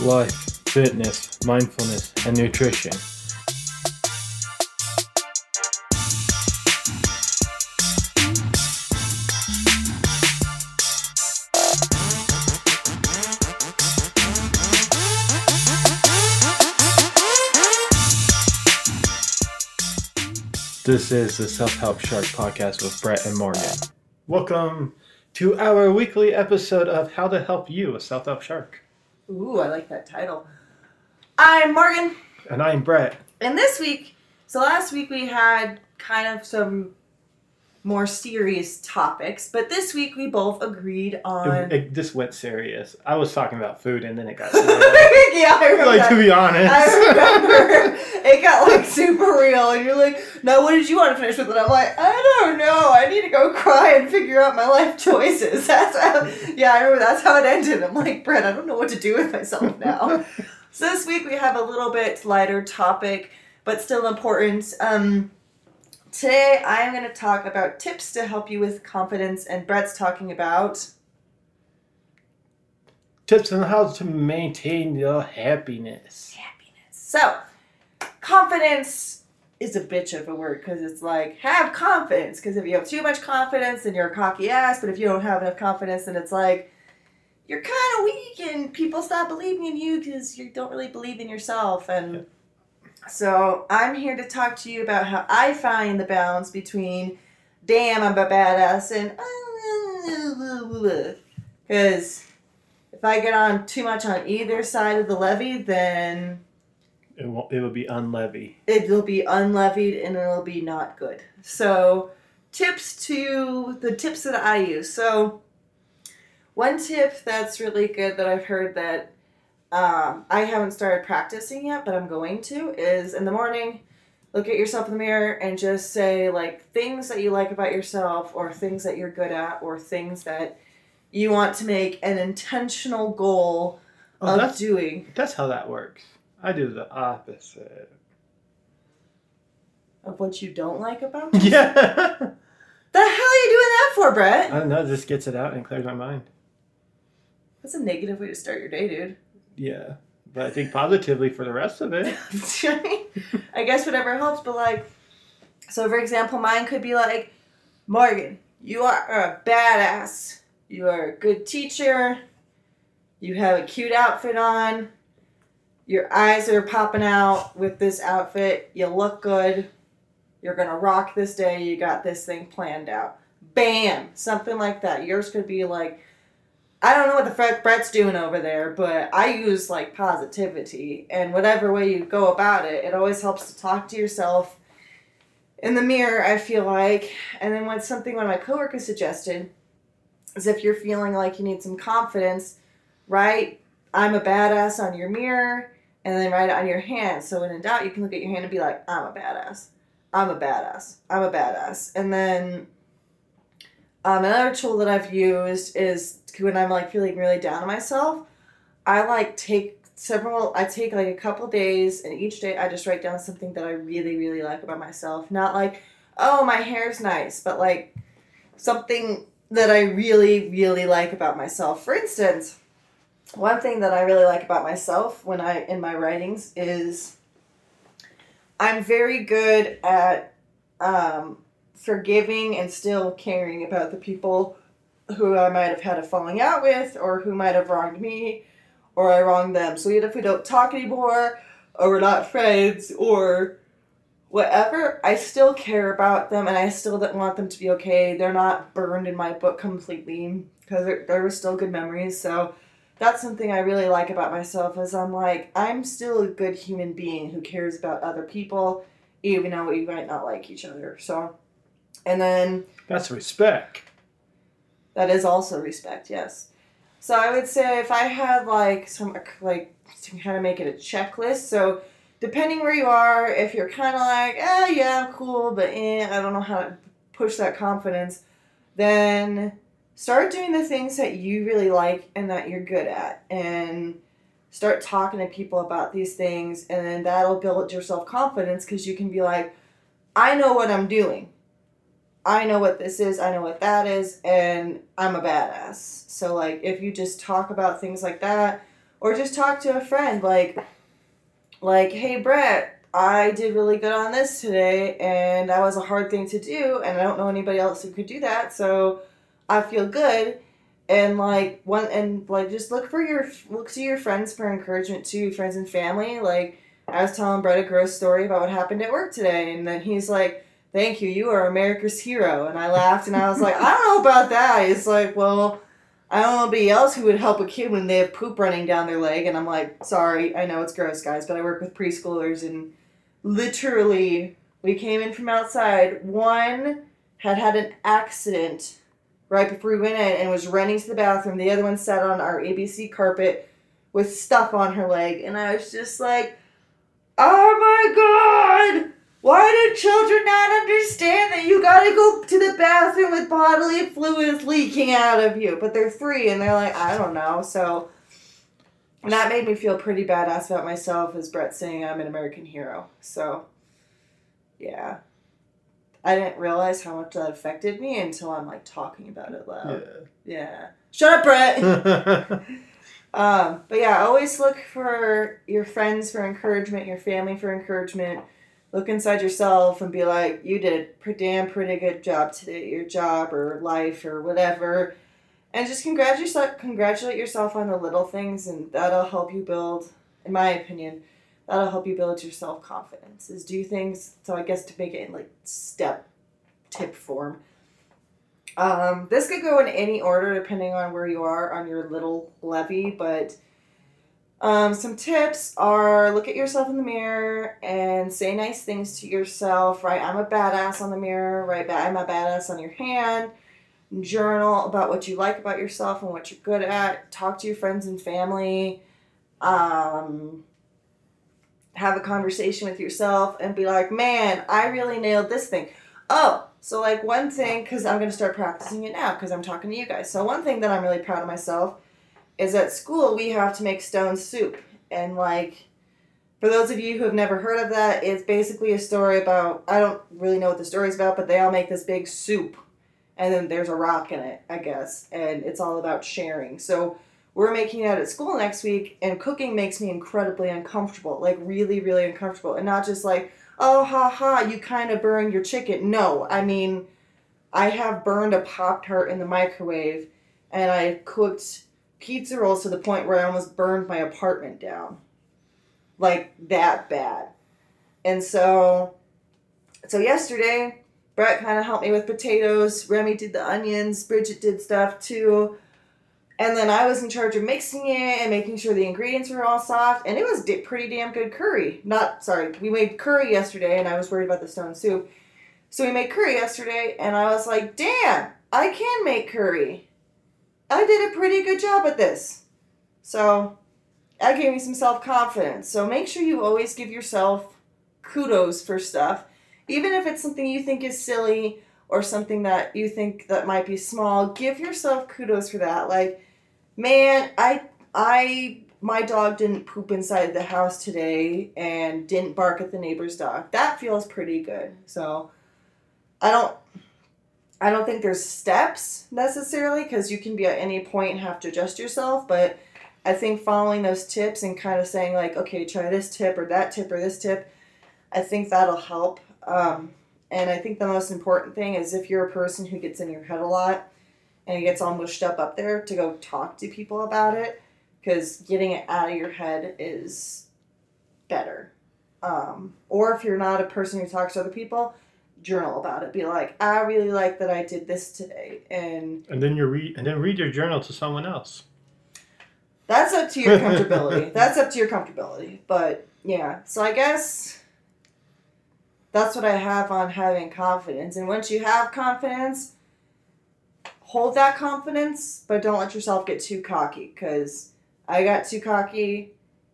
life, fitness, mindfulness, and nutrition. This is the Self Help Shark podcast with Brett and Morgan. Welcome to our weekly episode of How to Help You, a Self Help Shark. Ooh, I like that title. I'm Morgan, And I'm Brett. and this week, so last week we had kind of some more serious topics, but this week we both agreed on. It, it just went serious. I was talking about food and then it got yeah, I remember. like, to be honest. I remember it got like super real, and you're like, "No, what did you want to finish with?" And I'm like, "I don't know. I need to go cry and figure out my life choices." That's how. Yeah, I remember that's how it ended. I'm like, Brett, I don't know what to do with myself now. so this week we have a little bit lighter topic, but still important. Um, today I am going to talk about tips to help you with confidence, and Brett's talking about. Tips on how to maintain your happiness. happiness. So, confidence is a bitch of a word because it's like have confidence. Because if you have too much confidence, then you're a cocky ass. But if you don't have enough confidence, then it's like you're kind of weak, and people stop believing in you because you don't really believe in yourself. And so, I'm here to talk to you about how I find the balance between damn, I'm a badass, and because if I get on too much on either side of the levee, then It will, it will be unlevy. it'll be unlevied and it'll be not good. So, tips to the tips that I use. So, one tip that's really good that I've heard that um, I haven't started practicing yet, but I'm going to is in the morning, look at yourself in the mirror and just say like things that you like about yourself, or things that you're good at, or things that you want to make an intentional goal Oh, of that's, doing. that's how that works. I do the opposite. Of what you don't like about yourself. Yeah. The hell are you doing that for, Brett? I don't know, this gets it out and clears my mind. That's a negative way to start your day, dude. Yeah. But I think positively for the rest of it. I guess whatever helps, but like, so for example, mine could be like, Morgan, you are a badass. You are a good teacher. You have a cute outfit on. Your eyes are popping out with this outfit. You look good. You're gonna rock this day. You got this thing planned out. Bam! Something like that. Yours could be like, I don't know what the frick Brett's doing over there, but I use like positivity and whatever way you go about it, it always helps to talk to yourself in the mirror, I feel like. And then what's something one of my coworkers suggested is if you're feeling like you need some confidence, write I'm a badass on your mirror and then write it on your hand. So when in doubt you can look at your hand and be like, I'm a badass. I'm a badass. I'm a badass. And then um, another tool that I've used is when I'm like feeling really down on myself, I like take several, I take like a couple days and each day I just write down something that I really, really like about myself. Not like, oh, my hair's nice, but like something that I really, really like about myself. For instance, one thing that I really like about myself when I, in my writings is I'm very good at um, forgiving and still caring about the people who I might have had a falling out with or who might have wronged me or I wronged them. So even if we don't talk anymore or we're not friends or whatever, I still care about them and I still don't want them to be okay. They're not burned in my book completely because there, there were still good memories. So that's something I really like about myself is I'm like, I'm still a good human being who cares about other people even though we might not like each other. So, and then That's respect. that is also respect, yes. So I would say if I had like some like to kind of make it a checklist. So depending where you are, if you're kind of like, ah, yeah, I'm cool, but eh, I don't know how to push that confidence, then start doing the things that you really like and that you're good at, and start talking to people about these things, and then that'll build your self confidence because you can be like, I know what I'm doing. I know what this is, I know what that is, and I'm a badass. So, like, if you just talk about things like that, or just talk to a friend like like hey brett i did really good on this today and that was a hard thing to do and i don't know anybody else who could do that so i feel good and like one and like just look for your look to your friends for encouragement too friends and family like i was telling brett a gross story about what happened at work today and then he's like thank you you are america's hero and i laughed and i was like i don't know about that It's like well I don't know anybody else who would help a kid when they have poop running down their leg. And I'm like, sorry, I know it's gross, guys, but I work with preschoolers and literally we came in from outside. One had had an accident right before we went in and was running to the bathroom. The other one sat on our ABC carpet with stuff on her leg. And I was just like, oh my God! Why do children not understand that you gotta go to the bathroom with bodily fluids leaking out of you? But they're three and they're like, I don't know. So and that made me feel pretty badass about myself as Brett saying I'm an American hero. So yeah. I didn't realize how much that affected me until I'm like talking about it loud. Yeah. yeah. Shut up, Brett. um, but yeah, always look for your friends for encouragement, your family for encouragement look inside yourself and be like, you did a pretty damn pretty good job today, at your job or life or whatever. And just congratulate congratulate yourself on the little things, and that'll help you build, in my opinion, that'll help you build your self confidence. Is do things. So I guess to make it in like step tip form. Um, this could go in any order depending on where you are on your little levee, but um, some tips are look at yourself in the mirror and say nice things to yourself. Write, I'm a badass on the mirror. Write, I'm a badass on your hand. Journal about what you like about yourself and what you're good at. Talk to your friends and family. Um, have a conversation with yourself and be like, man, I really nailed this thing. Oh, so like one thing, because I'm going to start practicing it now because I'm talking to you guys. So, one thing that I'm really proud of myself is at school we have to make stone soup. And like for those of you who have never heard of that it's basically a story about i don't really know what the story's about but they all make this big soup. And then there's a rock in it i guess and it's all about sharing. So we're making that at school next week and cooking makes me incredibly uncomfortable like really really uncomfortable. And not just like oh ha ha you kind of burned your chicken. No i mean i have burned a pop tart in the microwave and i cooked pizza rolls to the point where I almost burned my apartment down. Like that bad. And so so yesterday, Brett kind of helped me with potatoes, Remy did the onions, Bridget did stuff too. And then I was in charge of mixing it and making sure the ingredients were all soft. And it was pretty damn good curry. Not, sorry, we made curry yesterday and I was worried about the stone soup. So we made curry yesterday and I was like, damn, I can make curry. I did a pretty good job at this. So that gave me some self confidence. So make sure you always give yourself kudos for stuff, even if it's something you think is silly or something that you think that might be small. Give yourself kudos for that. Like, man, I I my dog didn't poop inside the house today and didn't bark at the neighbor's dog. That feels pretty good. So I don't I don't think there's steps necessarily because you can be at any point and have to adjust yourself, but I think following those tips and kind of saying like, okay, try this tip or that tip or this tip, I think that'll help. Um, and I think the most important thing is if you're a person who gets in your head a lot and it gets all mushed up up there, to go talk to people about it because getting it out of your head is better. Um, or if you're not a person who talks to other people, journal about it. Be like, I really like that I did this today, and and then you read and then read your journal to someone else. That's up to your comfortability. that's up to your comfortability. But yeah, so I guess that's what I have on having confidence. And once you have confidence, hold that confidence, but don't let yourself get too cocky. Because I got too cocky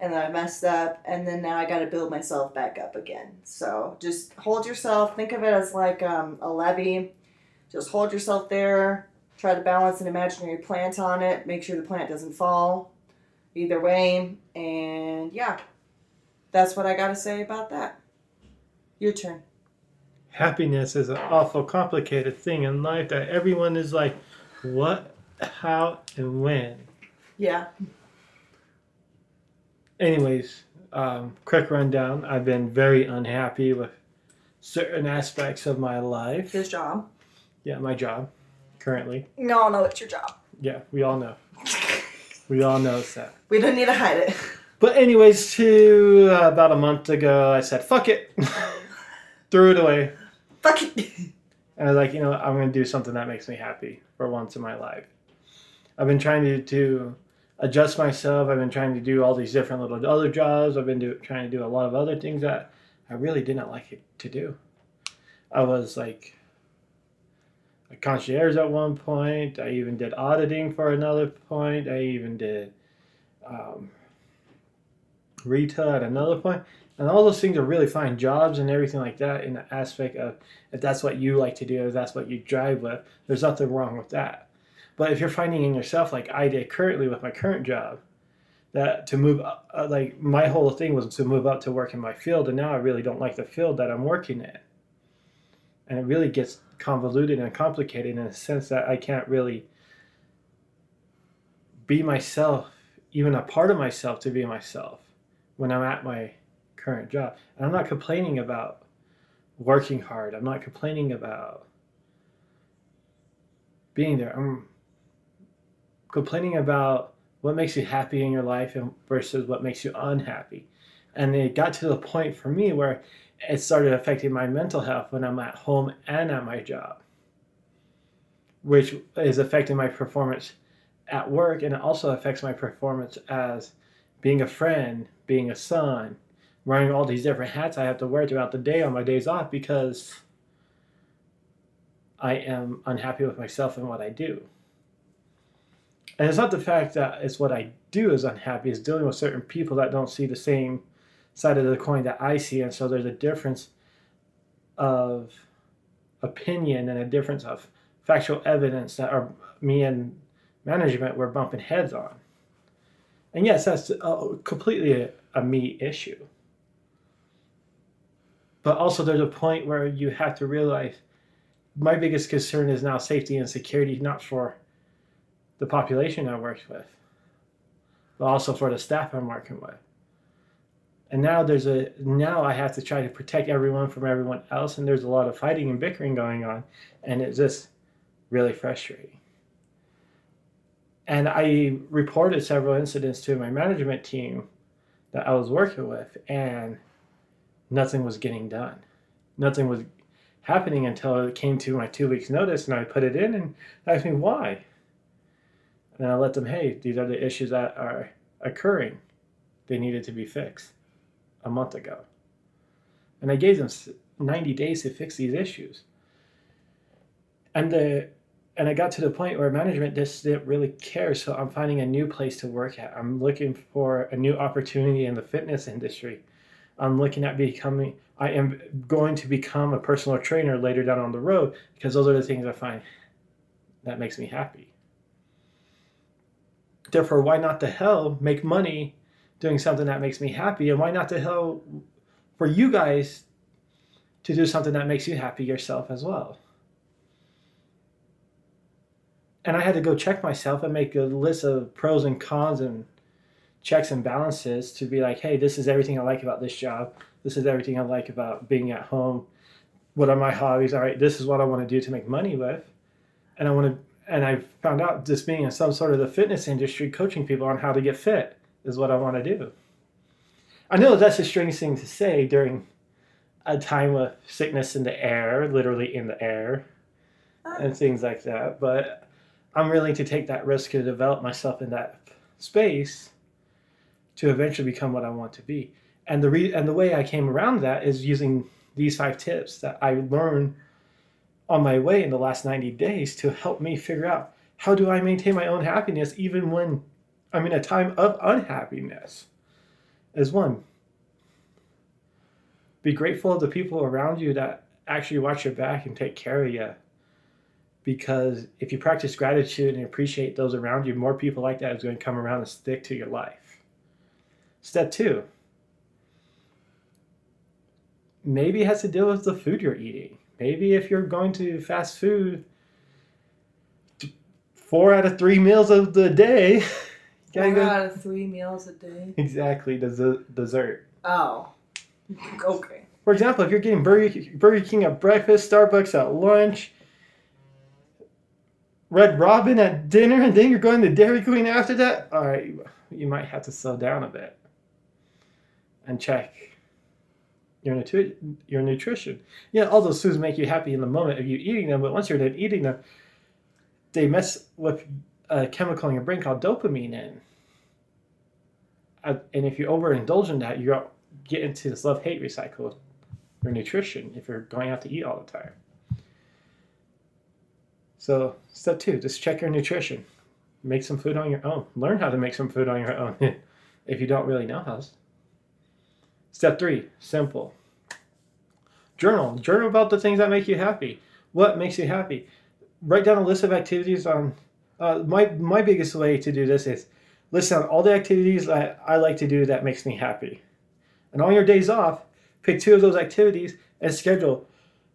and then I messed up, and then now I got to build myself back up again. So just hold yourself. Think of it as like um, a levee. Just hold yourself there. Try to balance an imaginary plant on it. Make sure the plant doesn't fall. Either way, and yeah, that's what I got to say about that. Your turn. Happiness is an awful complicated thing in life that everyone is like, what, how, and when. Yeah anyways, um, quick rundown. I've been very unhappy with certain aspects of my life. His job. Yeah, my job currently. We all know it's your job. Yeah, we all know. We all know it's that. We don't need to hide it. But anyways, to uh, about a month ago, I said, "Fuck it," threw it away, Fuck it. and I was like, you know, what? I'm gonna do something that makes me happy for once in my life. I've been trying to, to adjust myself. I've been trying to do all these different little other jobs. I've been do, trying to do a lot of other things that I really didn't like to do. I was like a concierge at one point. I even did auditing for another point. I even did um, retail at another point. And all those things are really fine jobs and everything like that in the aspect of if that's what you like to do, if that's what you drive with, there's nothing wrong with that. But if you're finding in yourself, like I did currently with my current job, that to move up, uh, like my whole thing was to move up to work in my field, and now I really don't like the field that I'm working in. And it really gets convoluted and complicated in a sense that I can't really be myself, even a part of myself to be myself when I'm at my current job. And I'm not complaining about working hard. I'm not complaining about being there. I'm complaining about what makes you happy in your life and versus what makes you unhappy. And it got to the point for me where it started affecting my mental health when I'm at home and at my job, which is affecting my performance at work and it also affects my performance as being a friend, being a son, wearing all these different hats I have to wear throughout the day on my days off because I am unhappy with myself and what I do. And it's not the fact that it's what I do is unhappy, it's dealing with certain people that don't see the same side of the coin that I see. And so there's a difference of opinion and a difference of factual evidence that are me and management were bumping heads on. And yes, that's a, completely a, a me issue. But also, there's a point where you have to realize my biggest concern is now safety and security, not for the population I worked with, but also for the staff I'm working with. And now there's a now I have to try to protect everyone from everyone else, and there's a lot of fighting and bickering going on, and it's just really frustrating. And I reported several incidents to my management team that I was working with, and nothing was getting done. Nothing was happening until it came to my two weeks notice, and I put it in and asked me why. And I let them, hey, these are the issues that are occurring. They needed to be fixed a month ago. And I gave them 90 days to fix these issues. And the and I got to the point where management just didn't really care. So I'm finding a new place to work at. I'm looking for a new opportunity in the fitness industry. I'm looking at becoming, I am going to become a personal trainer later down on the road because those are the things I find that makes me happy. Therefore, why not the hell make money doing something that makes me happy? And why not the hell for you guys to do something that makes you happy yourself as well? and I had to go check myself and make a list of pros and cons and checks and balances to be like, hey, this is everything I like about this job. This is everything I like about being at home. What are my hobbies? All right, this is what I want to do to make money with. And I want to and I found out just being in some sort of the fitness industry, coaching people on how to get fit is what I want to do. I know that's a strange thing to say during a time of sickness in the air, literally in the air, ah. and things like that, but I'm willing to take that risk to develop myself in that space to eventually become what I want to be. And the re- and the way I came around that is using these five tips that I learned on my way in the last 90 days to help me figure out how do I maintain my own happiness even when I'm in a time of unhappiness. As one. Be grateful of the people around you that actually watch your back and take care of you because if you practice gratitude and appreciate those around you, more people like that is going to come around and stick to your life. Step two, maybe it has to deal with the food you're eating. Maybe if you're going to fast food four out of three meals of the day, Four go- out of three meals a day. Exactly, the dessert. Oh. Okay. For example, if you're getting Burger, Burger King at breakfast, Starbucks at lunch, Red Robin at dinner, and then you're going to Dairy Queen after that, all right, you- you might have to slow down a bit and check your, nutri- your nutrition. Yeah, all those foods make you happy in the moment of you eating them, but once you're done eating them, they mess with a chemical in your brain called dopamine in. Uh, and if you overindulge in that, you're get into this love hate recycle your nutrition if you're going out to eat all the time. So, step two, just check your nutrition. Make some food on your own. Learn how to make some food on your own if you don't really know how. Step three, simple. Journal. Journal about the things that make you happy. What makes you happy? Write down a list of activities on. Uh, my my biggest way to do this is list down all the activities that I like to do that makes me happy. And on your days off, pick two of those activities and schedule.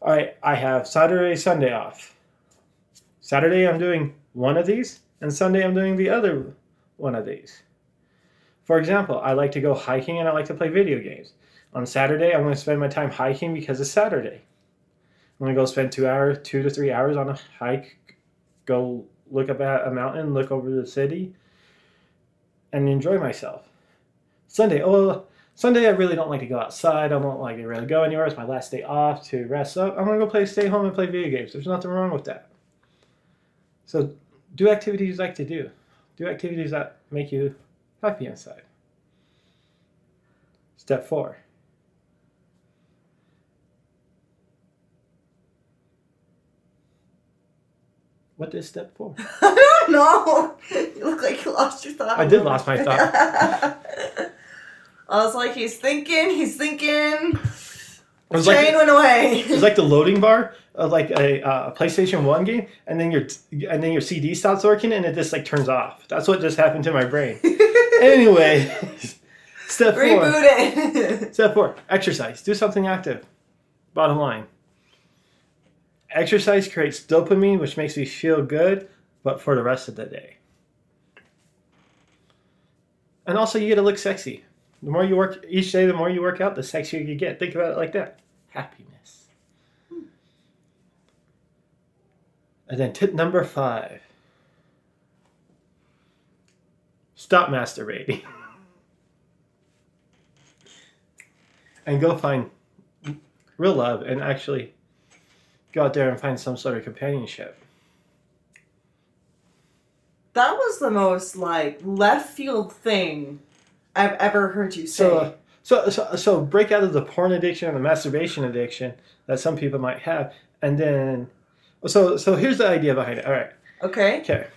All right, I have Saturday, Sunday off. Saturday, I'm doing one of these, and Sunday, I'm doing the other one of these. For example, I like to go hiking and I like to play video games. On Saturday, I'm going to spend my time hiking because it's Saturday. I'm going to go spend two hours, two to three hours on a hike, go look up at a mountain, look over the city, and enjoy myself. Sunday, oh, Sunday I really don't like to go outside. I don't like to really go anywhere. It's my last day off to rest up. I'm gonna go play, stay home and play video games. There's nothing wrong with that. So, do activities you like to do. Do activities that make you happy inside. Step four. What is step four? I don't know. You look like you lost your thought. I did lost my thought. I was like, he's thinking, he's thinking. It was Train like went away. it was like the loading bar of like a, uh, PlayStation One game, and then your and then your CD stops working, and it just like turns off. That's what just happened to my brain. Anyway, step four. Reboot it. Step four: exercise. Do something active. Bottom line. Exercise creates dopamine, which makes me feel good, but for the rest of the day. And also, you get to look sexy. The more you work each day, the more you work out, the sexier you get. Think about it like that. Happiness. Hmm. And then tip number five. Stop masturbating. and go find real love and actually go out there and find some sort of companionship. That was the most like left field thing I've ever heard you say. So, uh, so, so, so break out of the porn addiction and the masturbation addiction that some people might have, and then, so, so here's the idea behind it. All right, okay. okay.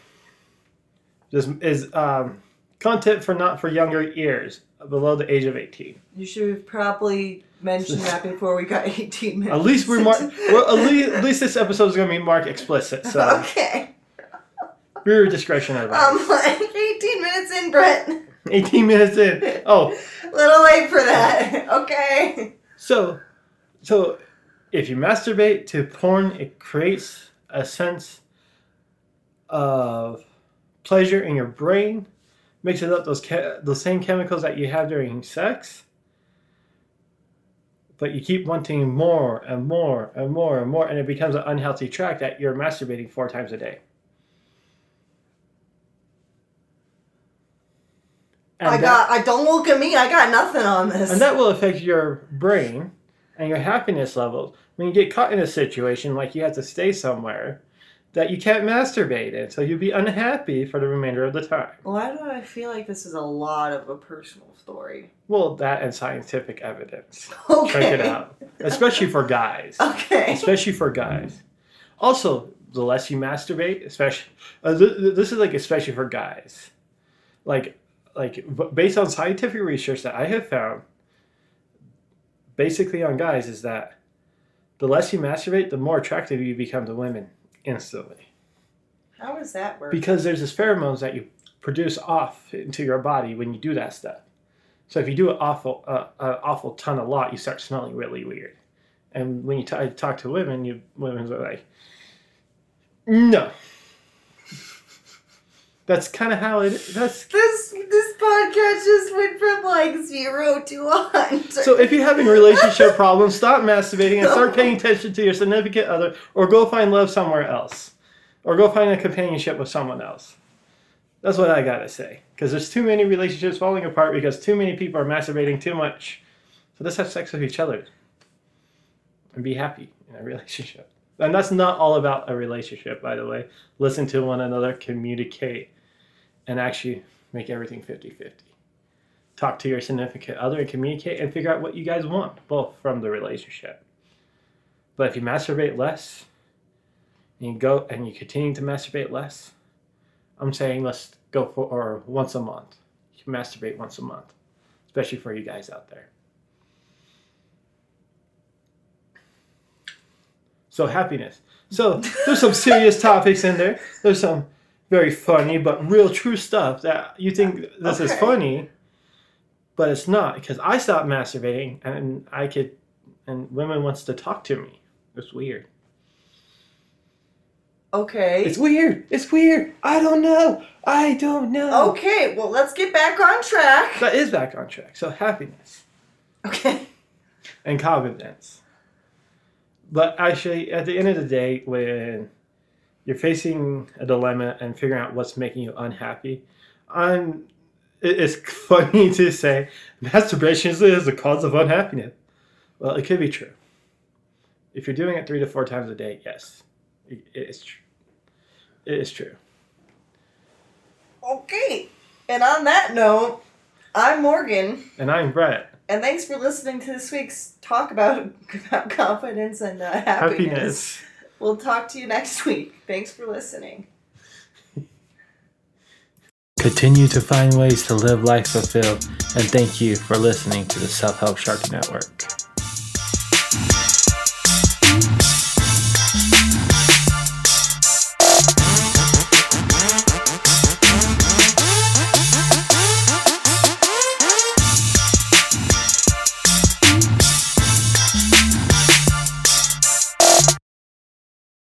This is um, content for not for younger ears below the age of eighteen. You should have probably mentioned that before we got 18 minutes. At least we're mark. well, at least, at least this episode is going to be marked explicit. So okay. reader discretion advised. I'm like 18 minutes in, Brett. 18 minutes in. Oh, Little late for that. Okay. so so if you masturbate to porn, it creates a sense of pleasure in your brain, mixes up those che- those same chemicals that you have during sex. But you keep wanting more and more and more and more, and it becomes an unhealthy track that you're masturbating four times a day. And I that- got. I don't look at me. I got nothing on this. And that will affect your brain and your happiness levels. When you get caught in a situation like you have to stay somewhere that you can't masturbate in, so you'll be unhappy for the remainder of the time. Why do I feel like this is a lot of a personal story? Well, that and scientific evidence. Okay. Check it out. Especially for guys. Okay. Especially for guys. Also, the less you masturbate, especially uh, th- th- this is like especially for guys. Like like based on scientific research that I have found basically on guys is that the less you masturbate, the more attractive you become to women instantly. How does that work? Because there's this pheromones that you produce off into your body when you do that stuff. So if you do it awful, uh, uh, awful ton a lot, you start smelling really weird. And when you t- talk to women, you women are like, no, That's kind of how it. That's This this podcast just went from like zero to a hundred. so. If you're having relationship problems, stop masturbating and start paying attention to your significant other, or go find love somewhere else, or go find a companionship with someone else. That's what I gotta say. Because there's too many relationships falling apart because too many people are masturbating too much. So let's have sex with each other and be happy in a relationship. And that's not all about a relationship, by the way. Listen to one another, communicate, and actually make everything 50 50. Talk to your significant other and communicate and figure out what you guys want, both from the relationship. But if you masturbate less, and you go and you continue to masturbate less, I'm saying let's go for or once a month. You can masturbate once a month, especially for you guys out there. So happiness. So there's some serious topics in there. There's some very funny but real true stuff that you think this is funny, but it's not because I stopped masturbating and I could, and women wants to talk to me. It's weird. okay. It's weird. It's weird. I don't know. I don't know. Okay, well let's get back on track. That is back on track. So happiness Okay. and confidence. But actually, at the end of the day, when you're facing a dilemma and figuring out what's making you unhappy, I'm. It's funny to say masturbation is the cause of unhappiness. Well, it could be true. If you're doing it three to four times a day, yes, it is true. It is true. Okay. And on that note, I'm Morgan, And I'm Brett. and thanks for listening to this week's talk about, about confidence and uh, happiness. Happiness. We'll talk to you next week. Thanks for listening. Continue to find ways to live life fulfilled, and thank you for listening to the Self Help Shark Network.